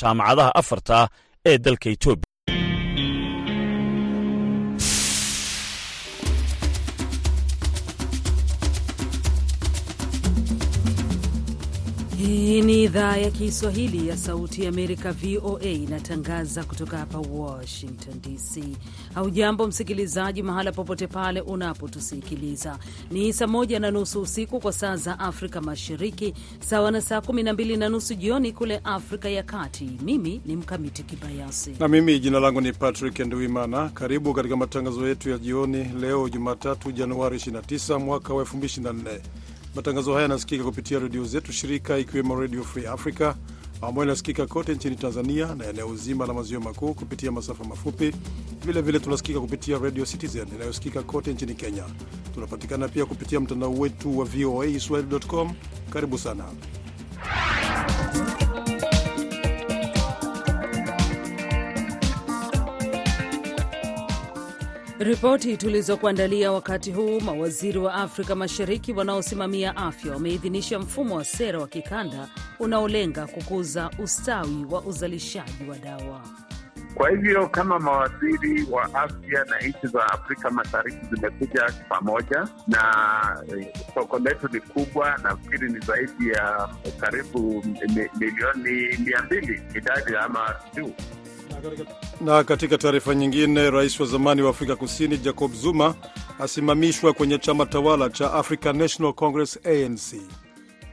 jaamacadaha afarta ee dalka etoobiya Hii ni idhaa ya Kiswahili ya Sauti ya Amerika, VOA, inatangaza kutoka hapa Washington DC. Haujambo msikilizaji, mahala popote pale unapotusikiliza. Ni saa moja na nusu usiku kwa saa za Afrika Mashariki, sawa na saa kumi na mbili na nusu jioni kule Afrika ya Kati. Mimi ni Mkamiti Kibayasi na mimi jina langu ni Patrick Nduimana. Karibu katika matangazo yetu ya jioni leo Jumatatu, Januari 29 mwaka wa 2024. Matangazo haya yanasikika kupitia redio zetu shirika, ikiwemo Radio Free Africa ambayo inasikika kote nchini Tanzania na eneo zima la maziwa makuu kupitia masafa mafupi. Vilevile tunasikika kupitia Radio Citizen inayosikika kote nchini Kenya. Tunapatikana pia kupitia mtandao wetu wa VOA Swahili.com. Karibu sana. Ripoti tulizokuandalia wakati huu: mawaziri wa Afrika Mashariki wanaosimamia afya wameidhinisha mfumo wa sera wa kikanda unaolenga kukuza ustawi wa uzalishaji wa dawa. Kwa hivyo kama mawaziri wa afya na nchi za Afrika Mashariki zimekuja pamoja, na soko letu ni kubwa, nafikiri ni zaidi ya karibu milioni mia mbili idadi ama juu na katika taarifa nyingine, rais wa zamani wa Afrika Kusini Jacob Zuma asimamishwa kwenye chama tawala cha African National Congress, ANC.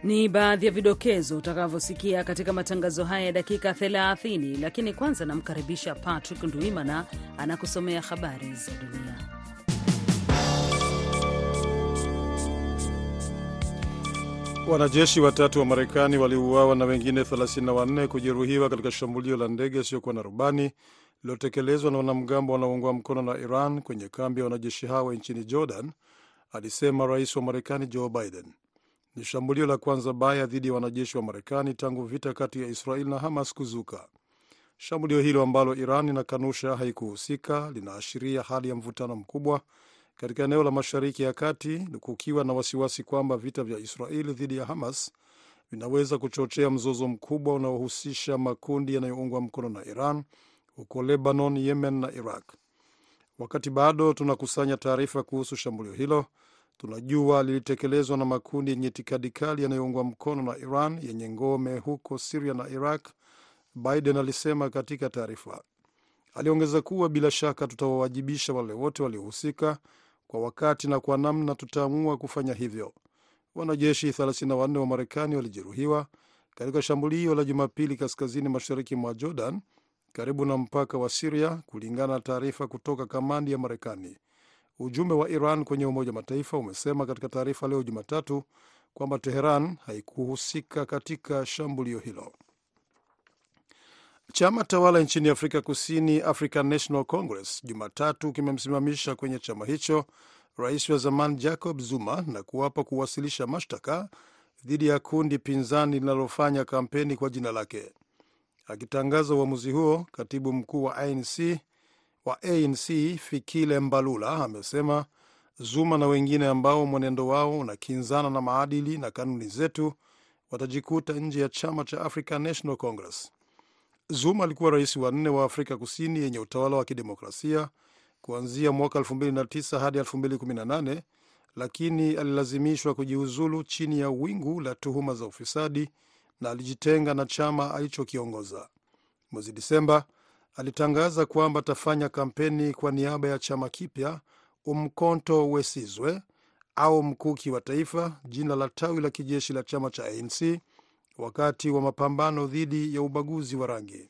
Ni baadhi ya vidokezo utakavyosikia katika matangazo haya ya dakika 30, lakini kwanza namkaribisha Patrick Nduimana anakusomea habari za dunia. Wanajeshi watatu wa Marekani waliuawa na wengine 34 kujeruhiwa katika shambulio la ndege isiyokuwa na rubani lililotekelezwa na wanamgambo wanaoungwa mkono na Iran kwenye kambi ya wanajeshi hawa nchini Jordan, alisema rais wa Marekani Joe Biden. Ni shambulio la kwanza baya dhidi ya wanajeshi wa Marekani tangu vita kati ya Israel na Hamas kuzuka. Shambulio hilo ambalo Iran inakanusha haikuhusika linaashiria hali ya mvutano mkubwa katika eneo la Mashariki ya Kati, kukiwa na wasiwasi kwamba vita vya Israeli dhidi ya Hamas vinaweza kuchochea mzozo mkubwa unaohusisha makundi yanayoungwa mkono na Iran huko Lebanon, Yemen na Iraq. Wakati bado tunakusanya taarifa kuhusu shambulio hilo, tunajua lilitekelezwa na makundi yenye itikadi kali yanayoungwa mkono na Iran yenye ngome huko Siria na Iraq, Biden alisema katika taarifa. Aliongeza kuwa bila shaka tutawawajibisha wale wote waliohusika kwa wakati na kwa namna tutaamua kufanya hivyo. Wanajeshi 34 wa Marekani walijeruhiwa katika shambulio la Jumapili kaskazini mashariki mwa Jordan, karibu na mpaka wa Siria, kulingana na taarifa kutoka kamandi ya Marekani. Ujumbe wa Iran kwenye Umoja Mataifa umesema katika taarifa leo Jumatatu kwamba Teheran haikuhusika katika shambulio hilo. Chama tawala nchini Afrika Kusini, African National Congress, Jumatatu kimemsimamisha kwenye chama hicho rais wa zamani Jacob Zuma na kuwapa kuwasilisha mashtaka dhidi ya kundi pinzani linalofanya kampeni kwa jina lake. Akitangaza uamuzi huo, katibu mkuu wa ANC, wa ANC Fikile Mbalula amesema Zuma na wengine ambao mwenendo wao unakinzana na maadili na kanuni zetu watajikuta nje ya chama cha African National Congress. Zuma alikuwa rais wa nne wa Afrika Kusini yenye utawala wa kidemokrasia kuanzia mwaka 2009 hadi 2018, lakini alilazimishwa kujiuzulu chini ya wingu la tuhuma za ufisadi na alijitenga na chama alichokiongoza. Mwezi Disemba alitangaza kwamba atafanya kampeni kwa niaba ya chama kipya Umkhonto Wesizwe au Mkuki wa Taifa, jina la tawi la kijeshi la chama cha ANC wakati wa mapambano dhidi ya ubaguzi wa rangi.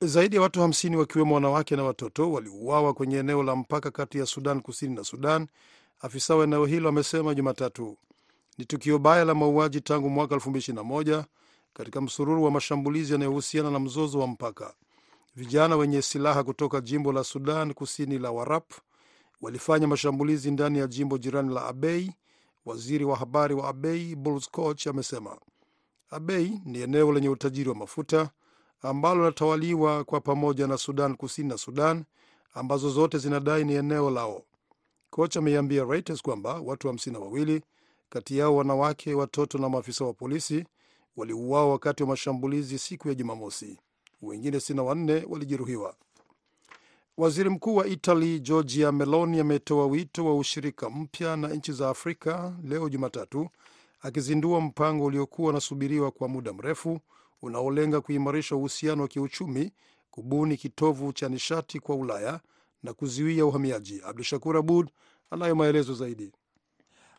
Zaidi ya watu 50 wakiwemo wanawake na watoto waliuawa kwenye eneo la mpaka kati ya Sudan Kusini na Sudan, afisa wa eneo hilo amesema Jumatatu. Ni tukio baya la mauaji tangu mwaka 2021 katika msururu wa mashambulizi yanayohusiana na mzozo wa mpaka. Vijana wenye silaha kutoka jimbo la Sudan Kusini la Warap walifanya mashambulizi ndani ya jimbo jirani la Abei. Waziri wa habari wa Abei Bulskoch amesema Abei ni eneo lenye utajiri wa mafuta ambalo linatawaliwa kwa pamoja na Sudan Kusini na Sudan ambazo zote zinadai ni eneo lao. Kocha ameiambia Reuters kwamba watu hamsini na wawili kati yao wanawake, watoto na maafisa wa polisi waliuawa wakati wa mashambulizi siku ya Jumamosi. Wengine sitini na wanne walijeruhiwa. Waziri mkuu wa Italy Giorgia Meloni ametoa wito wa ushirika mpya na nchi za Afrika leo Jumatatu, akizindua mpango uliokuwa unasubiriwa kwa muda mrefu unaolenga kuimarisha uhusiano wa kiuchumi, kubuni kitovu cha nishati kwa Ulaya na kuzuia uhamiaji. Abdu Shakur Abud anayo maelezo zaidi.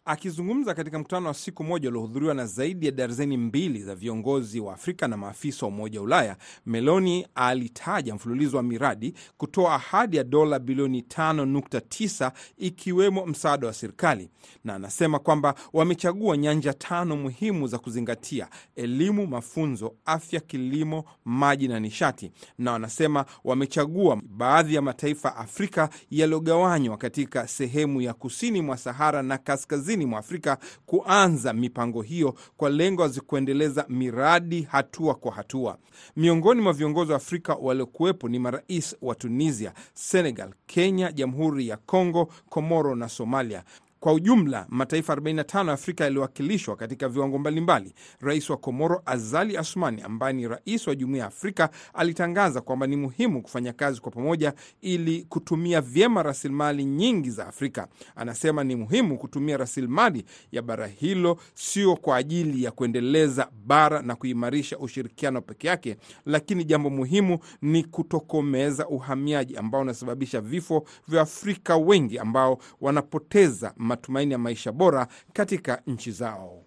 Akizungumza katika mkutano wa siku moja uliohudhuriwa na zaidi ya darzeni mbili za viongozi wa Afrika na maafisa wa Umoja wa Ulaya, Meloni alitaja mfululizo wa miradi kutoa ahadi ya dola bilioni 5.9 ikiwemo msaada wa serikali, na anasema kwamba wamechagua nyanja tano muhimu za kuzingatia: elimu, mafunzo, afya, kilimo, maji na nishati. Na wanasema wamechagua baadhi ya mataifa Afrika yaliyogawanywa katika sehemu ya kusini mwa Sahara na kaskazini mwa Afrika kuanza mipango hiyo kwa lengo la kuendeleza miradi hatua kwa hatua. Miongoni mwa viongozi wa Afrika waliokuwepo ni marais wa Tunisia, Senegal, Kenya, Jamhuri ya Kongo, Komoro na Somalia. Kwa ujumla mataifa 45 ya Afrika yaliwakilishwa katika viwango mbalimbali. Rais wa Komoro Azali Asumani, ambaye ni rais wa Jumuiya ya Afrika, alitangaza kwamba ni muhimu kufanya kazi kwa pamoja ili kutumia vyema rasilimali nyingi za Afrika. Anasema ni muhimu kutumia rasilimali ya bara hilo sio kwa ajili ya kuendeleza bara na kuimarisha ushirikiano peke yake, lakini jambo muhimu ni kutokomeza uhamiaji ambao unasababisha vifo vya Afrika wengi ambao wanapoteza matumaini ya maisha bora katika nchi zao.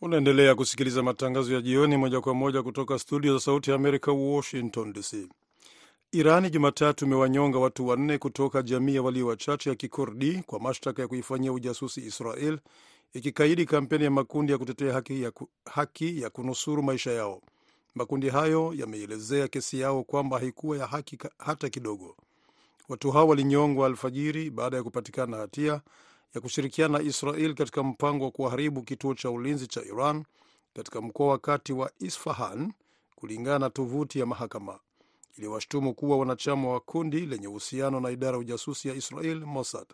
Unaendelea kusikiliza matangazo ya jioni moja kwa moja kutoka studio za Sauti ya Amerika, Washington DC. Irani Jumatatu imewanyonga watu wanne kutoka jamii ya walio wachache ya Kikurdi kwa mashtaka ya kuifanyia ujasusi Israel, ikikaidi kampeni ya makundi ya kutetea haki ya, ku, haki ya kunusuru maisha yao. Makundi hayo yameelezea kesi yao kwamba haikuwa ya haki hata kidogo. Watu hao walinyongwa alfajiri baada ya kupatikana hatia ya kushirikiana na Israel katika mpango wa kuharibu kituo cha ulinzi cha Iran katika mkoa wa kati wa Isfahan, kulingana na tovuti ya mahakama iliwashtumu kuwa wanachama wa kundi lenye uhusiano na idara ya ujasusi ya Israel, Mossad.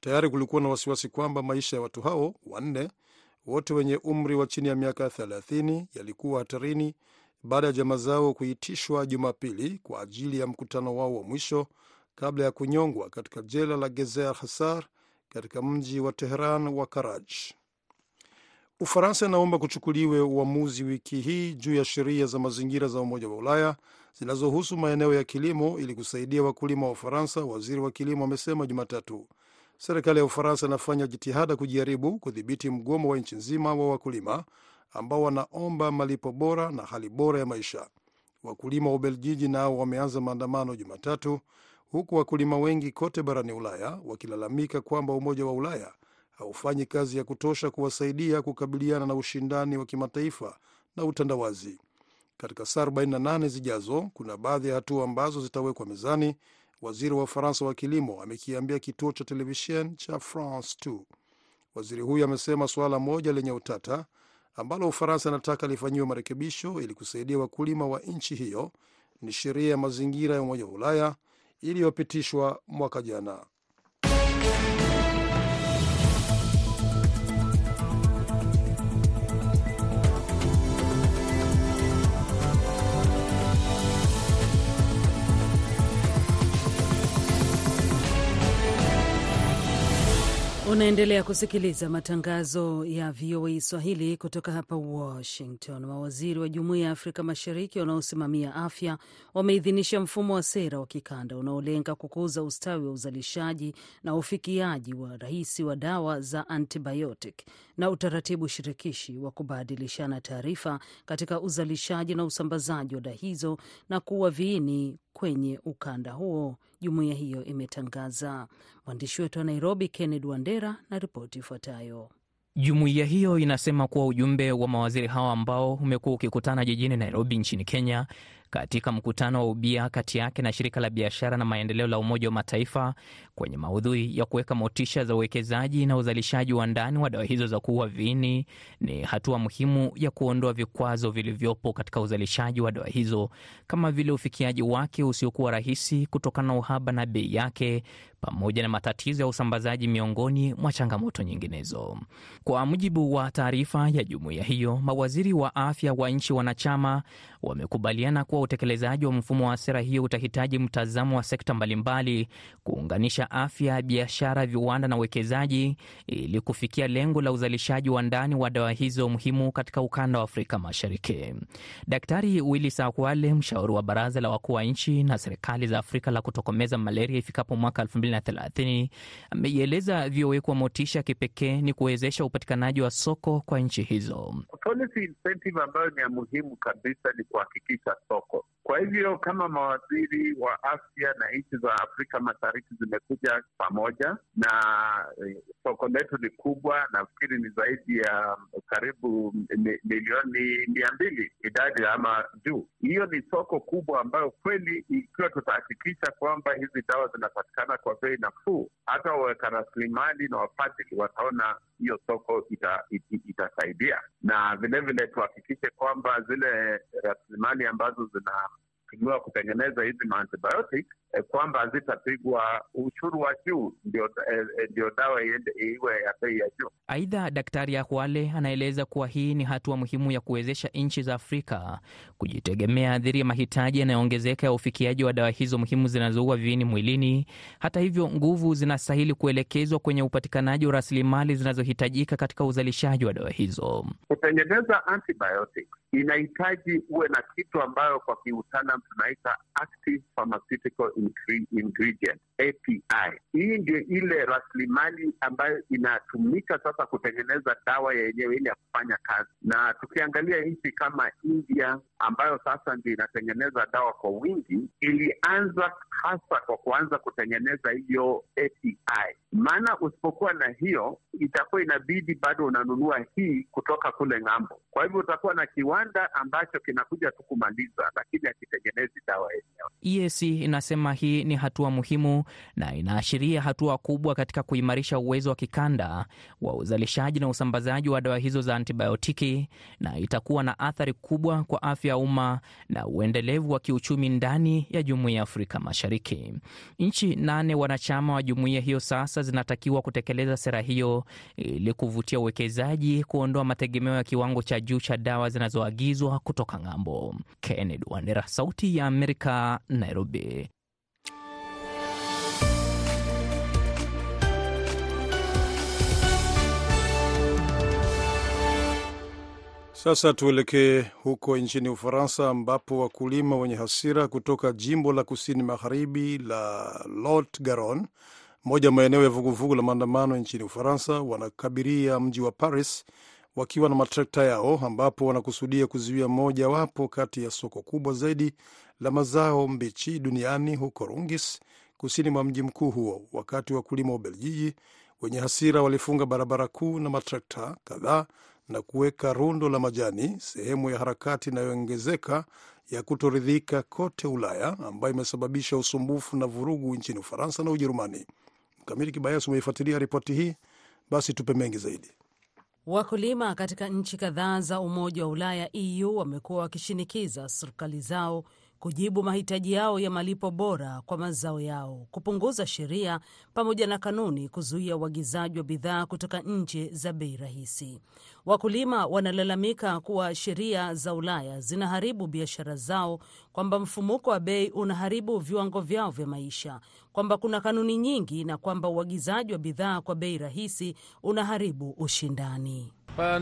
Tayari kulikuwa na wasiwasi kwamba maisha ya watu hao wanne, wote wenye umri wa chini ya miaka 30, yalikuwa hatarini baada ya jamaa zao kuitishwa Jumapili kwa ajili ya mkutano wao wa mwisho kabla ya kunyongwa katika jela la Gezer Hasar katika mji wa Teheran wa Karaj. Ufaransa inaomba kuchukuliwe uamuzi wiki hii juu ya sheria za mazingira za Umoja wa Ulaya zinazohusu maeneo ya kilimo ili kusaidia wakulima wa Ufaransa, waziri wa kilimo amesema Jumatatu. Serikali ya Ufaransa inafanya jitihada kujaribu kudhibiti mgomo wa nchi nzima wa wakulima ambao wanaomba malipo bora na hali bora ya maisha. Wakulima wa Ubelgiji nao wameanza maandamano Jumatatu, huku wakulima wengi kote barani Ulaya wakilalamika kwamba Umoja wa Ulaya haufanyi kazi ya kutosha kuwasaidia kukabiliana na ushindani wa kimataifa na utandawazi. Katika saa 48 zijazo, kuna baadhi ya hatua ambazo zitawekwa mezani, waziri wa Ufaransa wa kilimo amekiambia kituo cha televisheni cha France 2. Waziri huyo amesema suala moja lenye utata ambalo Ufaransa anataka lifanyiwe marekebisho ili kusaidia wakulima wa nchi hiyo ni sheria ya mazingira ya Umoja wa Ulaya iliyopitishwa mwaka jana. Unaendelea kusikiliza matangazo ya VOA Swahili kutoka hapa Washington. Mawaziri wa Jumuiya ya Afrika Mashariki wanaosimamia afya wameidhinisha mfumo wa sera wa kikanda unaolenga kukuza ustawi wa uzalishaji na ufikiaji wa rahisi wa dawa za antibiotic na utaratibu shirikishi wa kubadilishana taarifa katika uzalishaji na usambazaji wa dawa hizo na kuwa viini kwenye ukanda huo, jumuiya hiyo imetangaza. Mwandishi wetu wa Nairobi, Kennedy Wandera, na ripoti ifuatayo. Jumuiya hiyo inasema kuwa ujumbe wa mawaziri hao ambao umekuwa ukikutana jijini Nairobi nchini Kenya katika mkutano wa ubia kati yake na shirika la biashara na maendeleo la Umoja wa Mataifa kwenye maudhui ya kuweka motisha za uwekezaji na uzalishaji wa ndani wa dawa hizo za kuua viini ni hatua muhimu ya kuondoa vikwazo vilivyopo katika uzalishaji wa dawa hizo kama vile ufikiaji wake usiokuwa rahisi kutokana na uhaba na bei yake pamoja na matatizo ya usambazaji miongoni mwa changamoto nyinginezo. Kwa mujibu wa taarifa ya jumuiya hiyo, mawaziri wa afya wa nchi wanachama wamekubaliana kuwa utekelezaji wa mfumo wa sera hiyo utahitaji mtazamo wa sekta mbalimbali, kuunganisha afya, biashara, viwanda na uwekezaji ili kufikia lengo la uzalishaji wa ndani wa dawa hizo muhimu katika ukanda wa Afrika Mashariki. Daktari Willis Akwale, mshauri wa baraza la wakuu wa nchi na serikali za Afrika la kutokomeza malaria ifikapo mwaka 2030 ameieleza VOA kuwa motisha kipekee ni kuwezesha upatikanaji wa soko kwa nchi hizo. Policy incentive ambayo ni ya muhimu kabisa ni kuhakikisha soko. Kwa hivyo kama mawaziri wa afya na nchi za Afrika Mashariki zimekuja pamoja na eh, soko letu ni kubwa, nafikiri ni zaidi ya karibu milioni mia mbili idadi ama juu. Hiyo ni soko kubwa ambayo kweli, ikiwa tutahakikisha kwamba hizi dawa zinapatikana kwa bei nafuu, hata waweka rasilimali na wafadhili wataona hiyo soko ita, ita, itasaidia, na vilevile tuhakikishe kwamba zile rasilimali ambazo zinatumiwa kutengeneza hizi maantibiotic eh, kwamba zitapigwa ushuru wa juu, ndio eh, eh, ndio dawa iende iwe ya bei ya juu. Aidha, Daktari Akwale anaeleza kuwa hii ni hatua muhimu ya kuwezesha nchi za Afrika kujitegemea dhidi ya mahitaji yanayoongezeka ya ufikiaji wa dawa hizo muhimu zinazoua viini mwilini. Hata hivyo, nguvu zinastahili kuelekezwa kwenye upatikanaji wa rasilimali zinazohitajika katika uzalishaji wa dawa hizo. Kutengeneza antibiotics inahitaji uwe na kitu ambayo kwa kiutaalam tunaita active pharmaceutical ingredient API. Hii ndio ile rasilimali ambayo inatumika sasa kutengeneza dawa yenyewe ile ya kufanya kazi, na tukiangalia nchi kama India ambayo sasa ndio inatengeneza dawa kwa wingi, ilianza hasa kwa kuanza kutengeneza hiyo API. Maana usipokuwa na hiyo, itakuwa inabidi bado unanunua hii kutoka kule ng'ambo. Kwa hivyo utakuwa na kiwanda ambacho kinakuja tu kumaliza, lakini hakitengenezi dawa yenyewe. EAC inasema hii ni hatua muhimu na inaashiria hatua kubwa katika kuimarisha uwezo wa kikanda wa uzalishaji na usambazaji wa dawa hizo za antibiotiki, na itakuwa na athari kubwa kwa afya ya umma na uendelevu wa kiuchumi ndani ya jumuiya ya Afrika Mashariki. Nchi nane wanachama wa jumuiya hiyo sasa zinatakiwa kutekeleza sera hiyo ili kuvutia uwekezaji, kuondoa mategemeo ya kiwango cha juu cha dawa zinazoagizwa kutoka ng'ambo. Kennedy Wandera, Sauti ya Amerika, Nairobi. Sasa tuelekee huko nchini Ufaransa, ambapo wakulima wenye hasira kutoka jimbo la kusini magharibi la Lot Garon, moja maeneo ya vuguvugu la maandamano nchini Ufaransa, wanakabiria mji wa Paris wakiwa na matrekta yao, ambapo wanakusudia kuzuia mojawapo kati ya soko kubwa zaidi la mazao mbichi duniani huko Rungis, kusini mwa mji mkuu huo, wakati wakulima wa Ubelgiji wenye hasira walifunga barabara kuu na matrekta kadhaa na kuweka rundo la majani, sehemu ya harakati inayoongezeka ya kutoridhika kote Ulaya, ambayo imesababisha usumbufu na vurugu nchini Ufaransa na Ujerumani. Mkamili Kibayasi umeifuatilia ripoti hii, basi tupe mengi zaidi. Wakulima katika nchi kadhaa za Umoja wa Ulaya EU wamekuwa wakishinikiza serikali zao kujibu mahitaji yao ya malipo bora kwa mazao yao, kupunguza sheria pamoja na kanuni kuzuia uagizaji wa bidhaa kutoka nchi za bei rahisi. Wakulima wanalalamika kuwa sheria za Ulaya zinaharibu biashara zao, kwamba mfumuko wa bei unaharibu viwango vyao vya maisha, kwamba kuna kanuni nyingi na kwamba uagizaji wa bidhaa kwa bei rahisi unaharibu ushindani. Bah,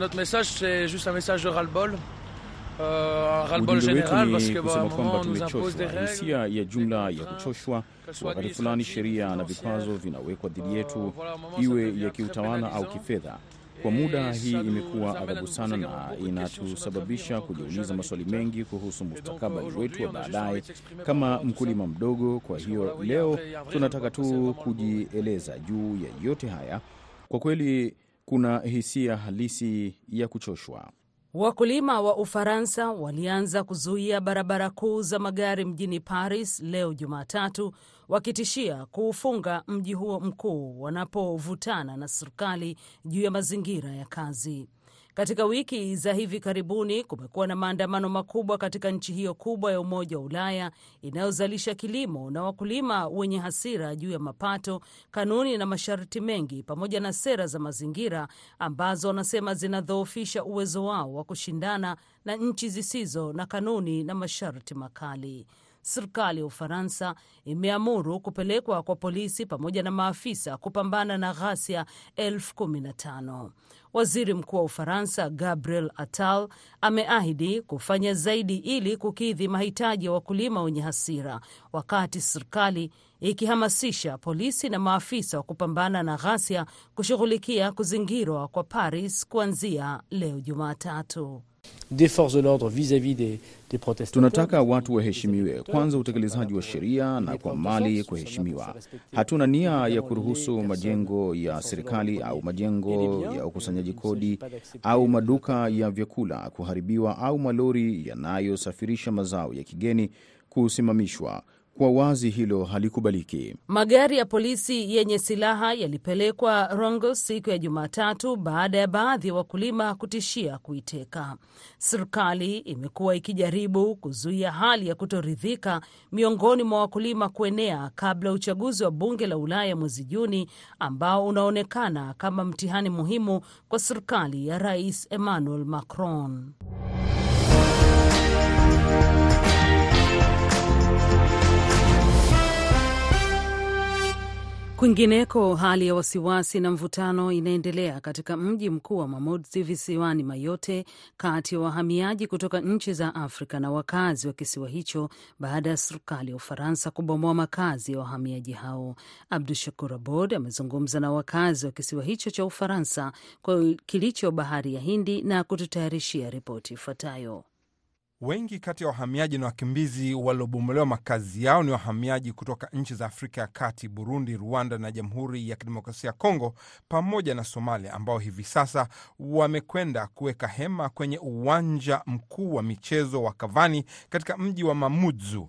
Euh, ras-le-bol Ujumbe wetu ni kusema kwamba tumechoshwa, hisia ya jumla ya kuchoshwa. Wakati fulani sheria na vikwazo vinawekwa dhidi yetu, Euh, iwe ya kiutawala au kifedha. Kwa muda hii imekuwa adhabu sana na inatusababisha kujiuliza maswali mengi kuhusu mustakabali wetu wa baadaye kama mkulima mdogo. Kwa hiyo leo tunataka tu kujieleza juu ya yote haya. Kwa kweli kuna hisia halisi ya kuchoshwa. Wakulima wa Ufaransa walianza kuzuia barabara kuu za magari mjini Paris leo Jumatatu, wakitishia kuufunga mji huo mkuu wanapovutana na serikali juu ya mazingira ya kazi. Katika wiki za hivi karibuni kumekuwa na maandamano makubwa katika nchi hiyo kubwa ya Umoja wa Ulaya inayozalisha kilimo na wakulima wenye hasira juu ya mapato, kanuni na masharti mengi, pamoja na sera za mazingira ambazo wanasema zinadhoofisha uwezo wao wa kushindana na nchi zisizo na kanuni na masharti makali. Serikali ya Ufaransa imeamuru kupelekwa kwa polisi pamoja na maafisa kupambana na ghasia elfu kumi na tano. Waziri Mkuu wa Ufaransa Gabriel Attal ameahidi kufanya zaidi ili kukidhi mahitaji ya wakulima wenye hasira, wakati serikali ikihamasisha polisi na maafisa wa kupambana na ghasia kushughulikia kuzingirwa kwa Paris kuanzia leo Jumatatu. Tunataka watu waheshimiwe kwanza, utekelezaji wa sheria na kwa mali kuheshimiwa. Hatuna nia ya kuruhusu majengo ya serikali au majengo ya ukusanyaji kodi au maduka ya vyakula kuharibiwa au malori yanayosafirisha mazao ya kigeni kusimamishwa. Kwa wazi hilo halikubaliki. Magari ya polisi yenye silaha yalipelekwa Rongo siku ya Jumatatu baada ya baadhi ya wakulima kutishia kuiteka. Serikali imekuwa ikijaribu kuzuia hali ya kutoridhika miongoni mwa wakulima kuenea kabla uchaguzi wa bunge la Ulaya mwezi Juni, ambao unaonekana kama mtihani muhimu kwa serikali ya Rais Emmanuel Macron. Kwingineko, hali ya wasiwasi na mvutano inaendelea katika mji mkuu wa Mamoudzou visiwani Mayotte, kati ya wahamiaji kutoka nchi za Afrika na wakazi wa kisiwa hicho baada ya serikali ya Ufaransa kubomoa makazi ya wahamiaji hao. Abdu Shakur Abod amezungumza na wakazi wa kisiwa hicho cha Ufaransa kwa kilicho bahari ya Hindi na kututayarishia ripoti ifuatayo. Wengi kati ya wahamiaji na wakimbizi waliobomolewa makazi yao ni wahamiaji kutoka nchi za Afrika ya Kati, Burundi, Rwanda na Jamhuri ya Kidemokrasia ya Kongo pamoja na Somalia, ambao hivi sasa wamekwenda kuweka hema kwenye uwanja mkuu wa michezo wa Kavani katika mji wa Mamudzu.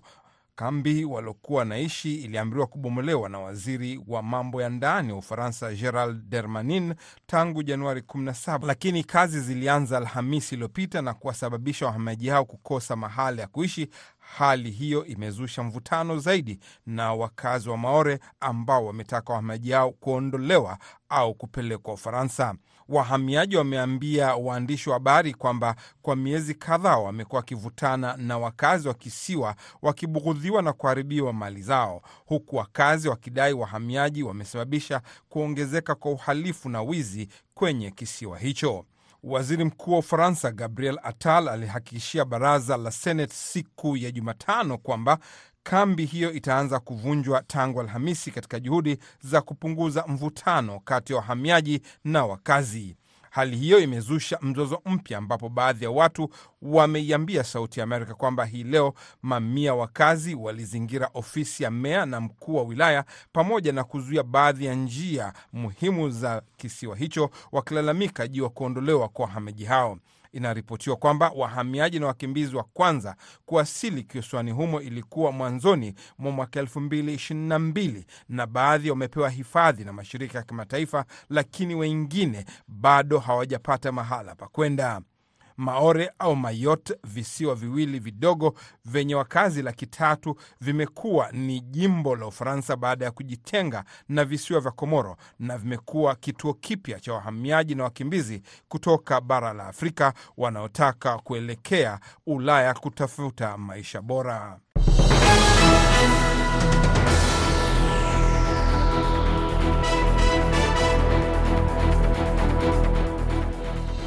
Kambi waliokuwa wanaishi iliamriwa kubomolewa na waziri wa mambo ya ndani wa Ufaransa Gerald Dermanin tangu Januari 17, lakini kazi zilianza Alhamisi iliyopita na kuwasababisha wahamiaji hao kukosa mahali ya kuishi. Hali hiyo imezusha mvutano zaidi na wakazi wa Maore ambao wametaka wahamiaji hao kuondolewa au kupelekwa Ufaransa. Wahamiaji wameambia waandishi wa habari kwamba kwa miezi kadhaa wamekuwa wakivutana na wakazi wa kisiwa wakibughudhiwa na kuharibiwa mali zao, huku wakazi wakidai wahamiaji wamesababisha kuongezeka kwa uhalifu na wizi kwenye kisiwa hicho. Waziri Mkuu wa Ufaransa Gabriel Attal alihakikishia baraza la Senate siku ya Jumatano kwamba kambi hiyo itaanza kuvunjwa tangu Alhamisi katika juhudi za kupunguza mvutano kati ya wahamiaji na wakazi. Hali hiyo imezusha mzozo mpya ambapo baadhi ya watu wameiambia Sauti ya Amerika kwamba hii leo mamia wakazi walizingira ofisi ya meya na mkuu wa wilaya pamoja na kuzuia baadhi ya njia muhimu za kisiwa hicho, wakilalamika juu ya kuondolewa kwa wahamiaji hao. Inaripotiwa kwamba wahamiaji na wakimbizi wa kwanza kuwasili kisiwani humo ilikuwa mwanzoni mwa mwaka elfu mbili ishirini na mbili na baadhi wamepewa hifadhi na mashirika ya kimataifa, lakini wengine bado hawajapata mahala pa kwenda. Maore au Mayotte, visiwa viwili vidogo vyenye wakazi laki tatu, vimekuwa ni jimbo la Ufaransa baada ya kujitenga na visiwa vya Komoro, na vimekuwa kituo kipya cha wahamiaji na wakimbizi kutoka bara la Afrika wanaotaka kuelekea Ulaya kutafuta maisha bora.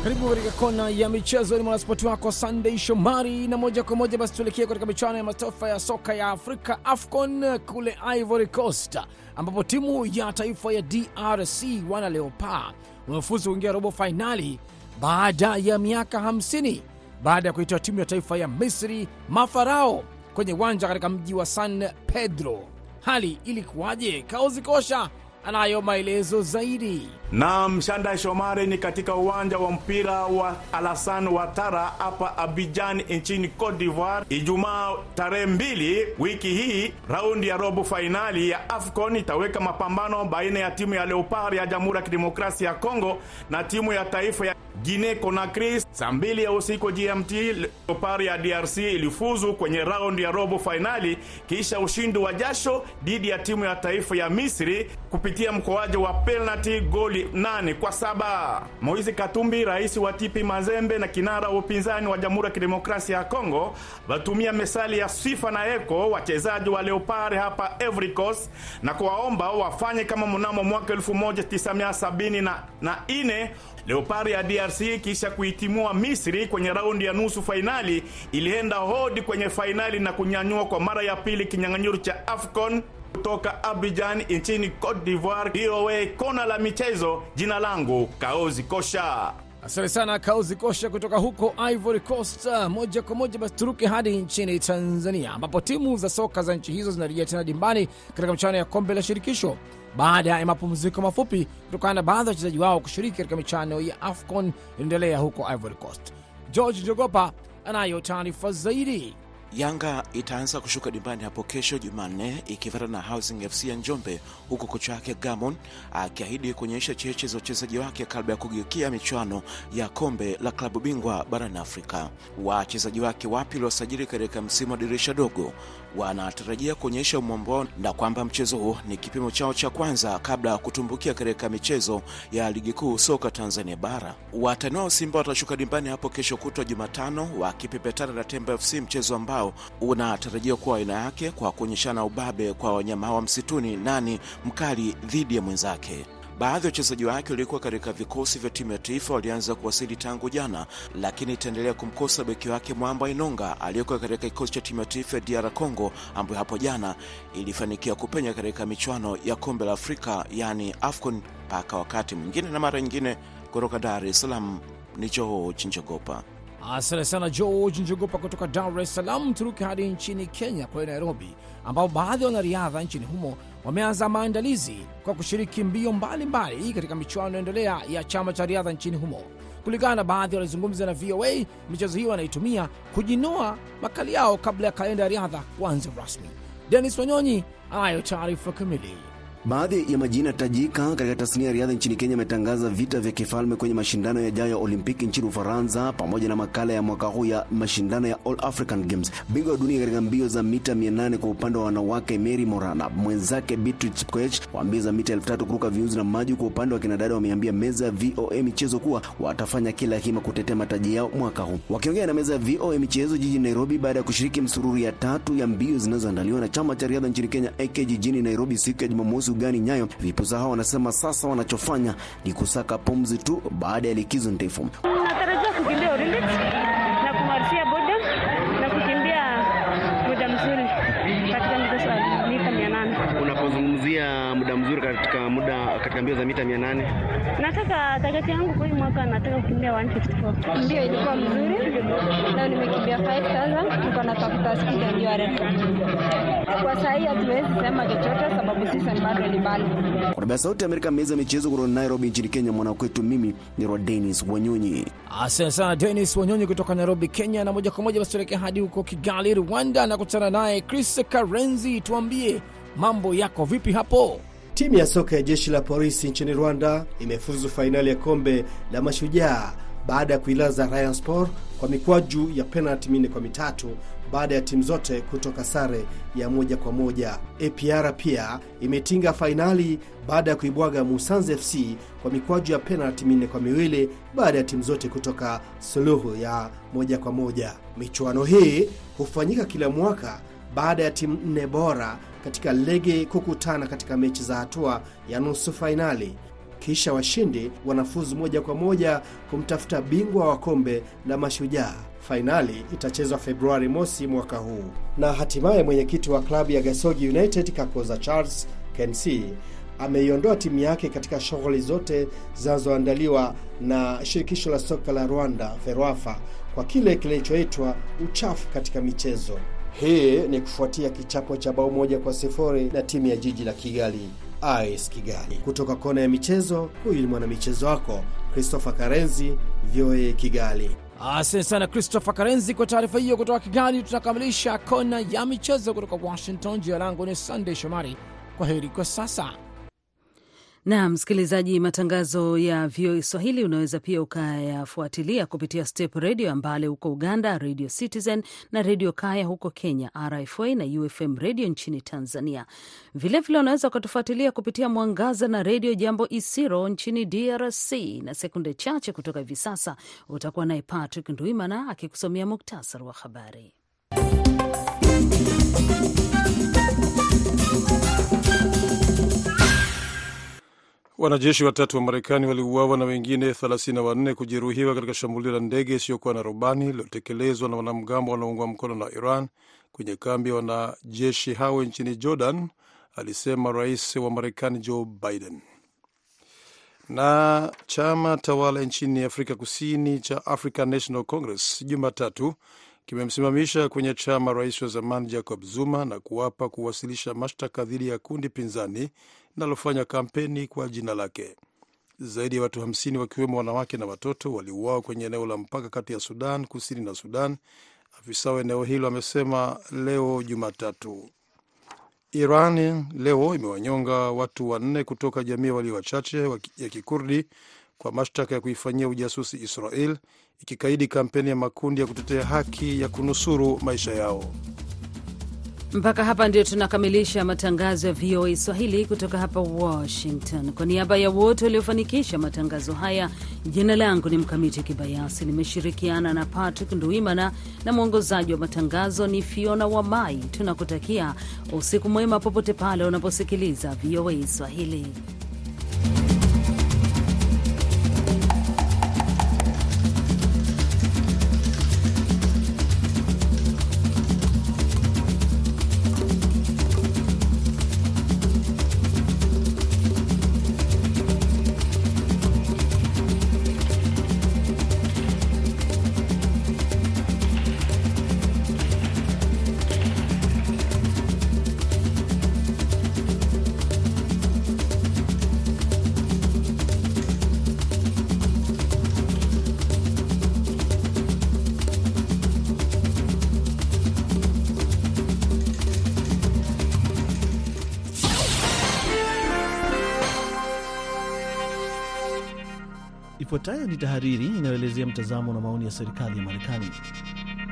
Karibu katika kona ya michezo, ni mwanaspoti wako Sunday Shomari, na moja kwa moja basi tuelekee katika michuano ya mataifa ya soka ya Afrika AFCON kule Ivory Coast, ambapo timu ya taifa ya DRC wana Leopard wamefuzu kuingia robo fainali baada ya miaka 50 baada ya kuitoa timu ya taifa ya Misri Mafarao kwenye uwanja katika mji wa San Pedro. Hali ilikuwaje? Kaozi Kosha anayo maelezo zaidi. Na Mshanda Shomari ni katika uwanja wa mpira wa Alassane Ouattara hapa Abidjan nchini Cote d'Ivoire, Ijumaa tarehe mbili wiki hii. Raundi ya robo fainali ya AFCON itaweka mapambano baina ya timu ya Leopard ya Jamhuri ya Kidemokrasia ya Kongo na timu ya taifa ya Guinea Conakry. Saa mbili ya usiku GMT, Leopard ya DRC ilifuzu kwenye raundi ya robo fainali kisha ushindi wa jasho dhidi ya timu ya taifa ya Misri kupitia mkoaji wa penalti goli nane kwa saba. Moise Katumbi, rais wa TP Mazembe na kinara wa upinzani wa Jamhuri ya Kidemokrasia ya Kongo, watumia mesali ya sifa na eko wachezaji wa Leopard hapa Ivory Coast na kuwaomba wafanye kama mnamo mwaka 1974 Leopard ya DRC kisha kuitimua Misri kwenye raundi ya nusu fainali ilienda hodi kwenye fainali na kunyanyua kwa mara ya pili kinyang'anyiro cha AFCON kutoka Abidjan nchini Cote d'Ivoire. VOA kona la michezo, jina langu Kaozi Kosha. Asante sana Kauzi Kosha kutoka huko Ivory Coast. Moja kwa moja basi turuke hadi nchini Tanzania, ambapo timu za soka za nchi hizo zinarejea tena dimbani katika michuano ya kombe la shirikisho baada ya mapumziko mafupi kutokana na baadhi ya wachezaji wao kushiriki katika michuano ya AFCON inaendelea huko Ivory Coast. George Jogopa anayo taarifa zaidi. Yanga itaanza kushuka dimbani hapo kesho Jumanne ikifuata na Housing FC ya Njombe, huku kocha wake Gamon akiahidi kuonyesha cheche za uchezaji wake kabla ya kugeukia michuano ya kombe la klabu bingwa barani Afrika. Wachezaji wake wapya waliosajili katika msimu wa dirisha dogo wanatarajia kuonyesha umwambo wao na kwamba mchezo huo ni kipimo chao cha kwanza kabla ya kutumbukia katika michezo ya ligi kuu soka Tanzania bara. Watani wao Simba watashuka dimbani hapo kesho kutwa Jumatano wakipepetana na Temba FC, mchezo ambao unatarajiwa kuwa aina yake kwa kuonyeshana ubabe kwa wanyama hawa msituni, nani mkali dhidi ya mwenzake. Baadhi ya wachezaji wake waliokuwa katika vikosi vya timu ya taifa walianza kuwasili tangu jana, lakini itaendelea kumkosa beki wake Mwamba Inonga aliyekuwa katika kikosi cha timu ya taifa ya DR Congo, ambayo hapo jana ilifanikiwa kupenya katika michuano ya kombe la Afrika yaani AFCON. Mpaka wakati mwingine na mara nyingine, kutoka Dar es Salaam ni George Njogopa. Asante sana George Njogopa kutoka Dar es Salaam. Turuki hadi nchini Kenya, kule Nairobi, ambapo baadhi ya wanariadha nchini humo wameanza maandalizi kwa kushiriki mbio mbalimbali mbali katika michuano inayoendelea ya chama cha riadha nchini humo. Kulingana na baadhi walizungumza na VOA, michezo hiyo wanaitumia kujinoa makali yao kabla ya kalenda ya riadha kuanza rasmi. Denis Wanyonyi anayo taarifa kamili. Baadhi ya majina tajika katika tasnia ya riadha nchini Kenya yametangaza vita vya kifalme kwenye mashindano yajayo ya Olimpiki nchini Ufaransa, pamoja na makala ya mwaka huu ya mashindano ya All African Games. Bingwa wa dunia katika mbio za mita 800 kwa upande wa wanawake Mary Morana, mwenzake Beatrice Chepkoech wa mbio za mita 3000 kuruka viunzi na maji. Kwa upande wa kinadada, wameambia meza ya VOA michezo kuwa watafanya kila hima kutetea mataji yao mwaka huu. Wakiongea na meza ya VOA michezo jijini Nairobi baada ya kushiriki msururu ya tatu ya mbio zinazoandaliwa na chama cha riadha nchini Kenya AK jijini Nairobi siku ya Jumamosi ugani Nyayo, vipusa hao wanasema sasa wanachofanya ni kusaka pumzi tu baada ya likizo ndefu. Natarajia kukimbia Olympics na kumalizia boda na kukimbia muda mzuri katika mbio za mita mia nane. Unapozungumzia muda mzuri katika muda katika mbio za mita mia nane Nataka target yangu kwa hii mwaka nataka kukimbia 154. Mbio ilikuwa mzuri. Leo nimekimbia 5000 niko na tafuta speed ya ya. Kwa sasa hii hatuwezi sema chochote sababu sisi bado ni mbali. Kwa Sauti ya Amerika, meza michezo kutoka Nairobi nchini Kenya, mwanakwetu mimi ni Rod Denis Wanyonyi. Asante sana Denis Wanyonyi kutoka Nairobi, Kenya. Na moja kwa moja basi tuelekea hadi huko Kigali, Rwanda, na kutana naye Chris Karenzi. Tuambie mambo yako vipi hapo? Timu ya soka ya jeshi la polisi nchini Rwanda imefuzu fainali ya kombe la mashujaa baada ya kuilaza Rayon Sport kwa mikwaju ya penalti minne kwa mitatu baada ya timu zote kutoka sare ya moja kwa moja. APR pia imetinga fainali baada ya kuibwaga Musanze FC kwa mikwaju ya penalti minne kwa miwili baada ya timu zote kutoka suluhu ya moja kwa moja. Michuano hii hufanyika kila mwaka baada ya timu nne bora katika lege kukutana katika mechi za hatua ya nusu fainali kisha washindi wanafuzu moja kwa moja kumtafuta bingwa wa kombe la mashujaa. Fainali itachezwa Februari mosi mwaka huu. Na hatimaye mwenyekiti wa klabu ya Gasogi United Kakoza Charles Kensi ameiondoa timu yake katika shughuli zote zinazoandaliwa na shirikisho la soka la Rwanda FERWAFA kwa kile kilichoitwa uchafu katika michezo. Hii ni kufuatia kichapo cha bao moja kwa sifuri na timu ya jiji la Kigali. AS Kigali. Kutoka kona ya michezo, huyu ni mwanamichezo wako Christopher Karenzi, VOA Kigali. Asante sana Christopher Karenzi kwa taarifa hiyo kutoka Kigali. Tunakamilisha kona ya michezo kutoka Washington. Jina langu ni Sunday Shomari. Kwa heri kwa sasa. Na msikilizaji, matangazo ya VOA Swahili unaweza pia ukayafuatilia kupitia Step Redio Ambale huko Uganda, Radio Citizen na Redio Kaya huko Kenya, RFA na UFM Redio nchini Tanzania. Vilevile unaweza ukatufuatilia kupitia Mwangaza na Redio Jambo Isiro nchini DRC. Na sekunde chache kutoka hivi sasa utakuwa naye Patrick Ndwimana akikusomea muktasari wa habari. Wanajeshi watatu wa Marekani waliuawa na wengine 34 kujeruhiwa katika shambulio la ndege isiyokuwa na rubani lililotekelezwa na wanamgambo wanaoungwa mkono na Iran kwenye kambi ya wanajeshi hao nchini Jordan, alisema rais wa Marekani Joe Biden. Na chama tawala nchini Afrika Kusini cha African National Congress Jumatatu kimemsimamisha kwenye chama rais wa zamani Jacob Zuma na kuapa kuwasilisha mashtaka dhidi ya kundi pinzani linalofanya kampeni kwa jina lake. Zaidi ya watu 50 wakiwemo wanawake na watoto waliuawa kwenye eneo la mpaka kati ya Sudan Kusini na Sudan, afisa wa eneo hilo amesema leo Jumatatu. Iran leo imewanyonga watu wanne kutoka jamii walio wachache ya Kikurdi kwa mashtaka ya kuifanyia ujasusi Israel, ikikaidi kampeni ya makundi ya kutetea haki ya kunusuru maisha yao. Mpaka hapa ndio tunakamilisha matangazo ya VOA Swahili kutoka hapa Washington. Kwa niaba ya wote waliofanikisha matangazo haya, jina langu ni Mkamiti Kibayasi, nimeshirikiana na Patrick Nduimana na mwongozaji wa matangazo ni Fiona Wamai. Tunakutakia usiku mwema popote pale unaposikiliza VOA Swahili. Tahariri inayoelezea mtazamo na maoni ya serikali ya Marekani.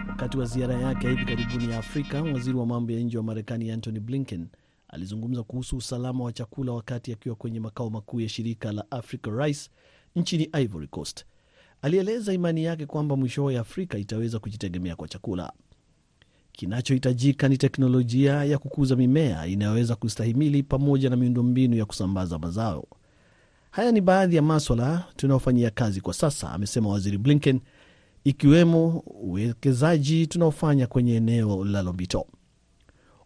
Wakati wa ziara yake ya hivi karibuni ya Afrika, waziri wa mambo ya nje wa Marekani Antony Blinken alizungumza kuhusu usalama wa chakula wakati akiwa kwenye makao makuu ya shirika la Africa Rice nchini Ivory Coast. Alieleza imani yake kwamba mwishowe Afrika itaweza kujitegemea kwa chakula. Kinachohitajika ni teknolojia ya kukuza mimea inayoweza kustahimili pamoja na miundombinu ya kusambaza mazao. Haya ni baadhi ya maswala tunayofanyia kazi kwa sasa, amesema waziri Blinken, ikiwemo uwekezaji tunaofanya kwenye eneo la Lobito.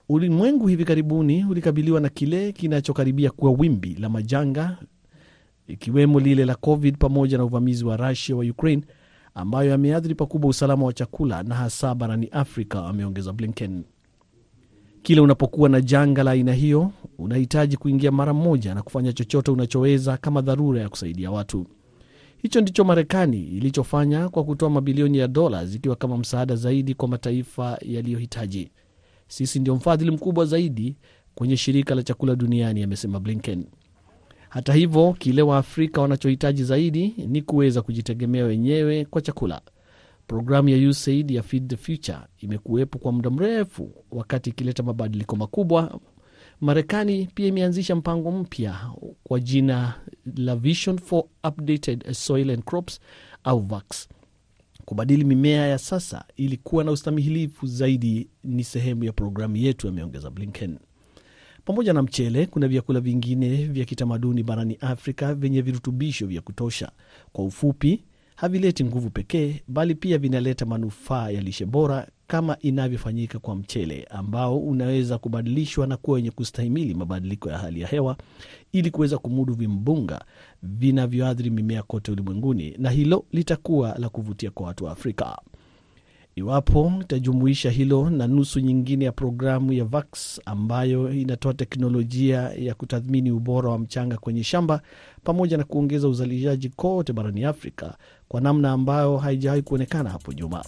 Ulimwengu hivi karibuni ulikabiliwa na kile kinachokaribia kuwa wimbi la majanga, ikiwemo lile la COVID pamoja na uvamizi wa Rusia wa Ukraine ambayo yameathiri pakubwa usalama wa chakula na hasa barani Afrika, ameongeza Blinken. Kila unapokuwa na janga la aina hiyo, unahitaji kuingia mara moja na kufanya chochote unachoweza kama dharura ya kusaidia watu. Hicho ndicho Marekani ilichofanya kwa kutoa mabilioni ya dola zikiwa kama msaada zaidi kwa mataifa yaliyohitaji. Sisi ndio mfadhili mkubwa zaidi kwenye shirika la chakula duniani, amesema Blinken. Hata hivyo, kile Waafrika wanachohitaji zaidi ni kuweza kujitegemea wenyewe kwa chakula. Programu ya USAID ya Feed the Future imekuwepo kwa muda mrefu, wakati ikileta mabadiliko makubwa. Marekani pia imeanzisha mpango mpya kwa jina la Vision for Updated Soil and Crops au VAX kubadili mimea ya sasa ili kuwa na ustamihilifu zaidi. Ni sehemu ya programu yetu, ameongeza Blinken. Pamoja na mchele, kuna vyakula vingine vya kitamaduni barani Afrika vyenye virutubisho vya kutosha. Kwa ufupi, havileti nguvu pekee, bali pia vinaleta manufaa ya lishe bora, kama inavyofanyika kwa mchele ambao unaweza kubadilishwa na kuwa wenye kustahimili mabadiliko ya hali ya hewa ili kuweza kumudu vimbunga vinavyoathiri mimea kote ulimwenguni, na hilo litakuwa la kuvutia kwa watu wa Afrika. Iwapo itajumuisha hilo na nusu nyingine ya programu ya VAX ambayo inatoa teknolojia ya kutathmini ubora wa mchanga kwenye shamba pamoja na kuongeza uzalishaji kote barani Afrika kwa namna ambayo haijawahi kuonekana hapo nyuma.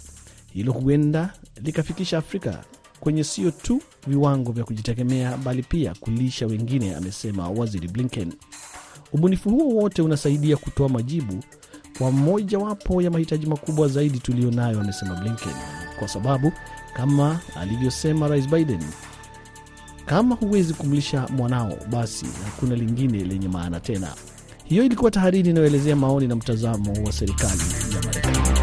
Hilo huenda likafikisha Afrika kwenye sio tu viwango vya kujitegemea bali pia kulisha wengine, amesema Waziri Blinken. Ubunifu huo wote unasaidia kutoa majibu kwa mojawapo ya mahitaji makubwa zaidi tuliyo nayo, amesema Blinken, kwa sababu kama alivyosema Rais Biden, kama huwezi kumlisha mwanao, basi hakuna lingine lenye maana tena. Hiyo ilikuwa tahariri inayoelezea maoni na mtazamo wa serikali ya Marekani.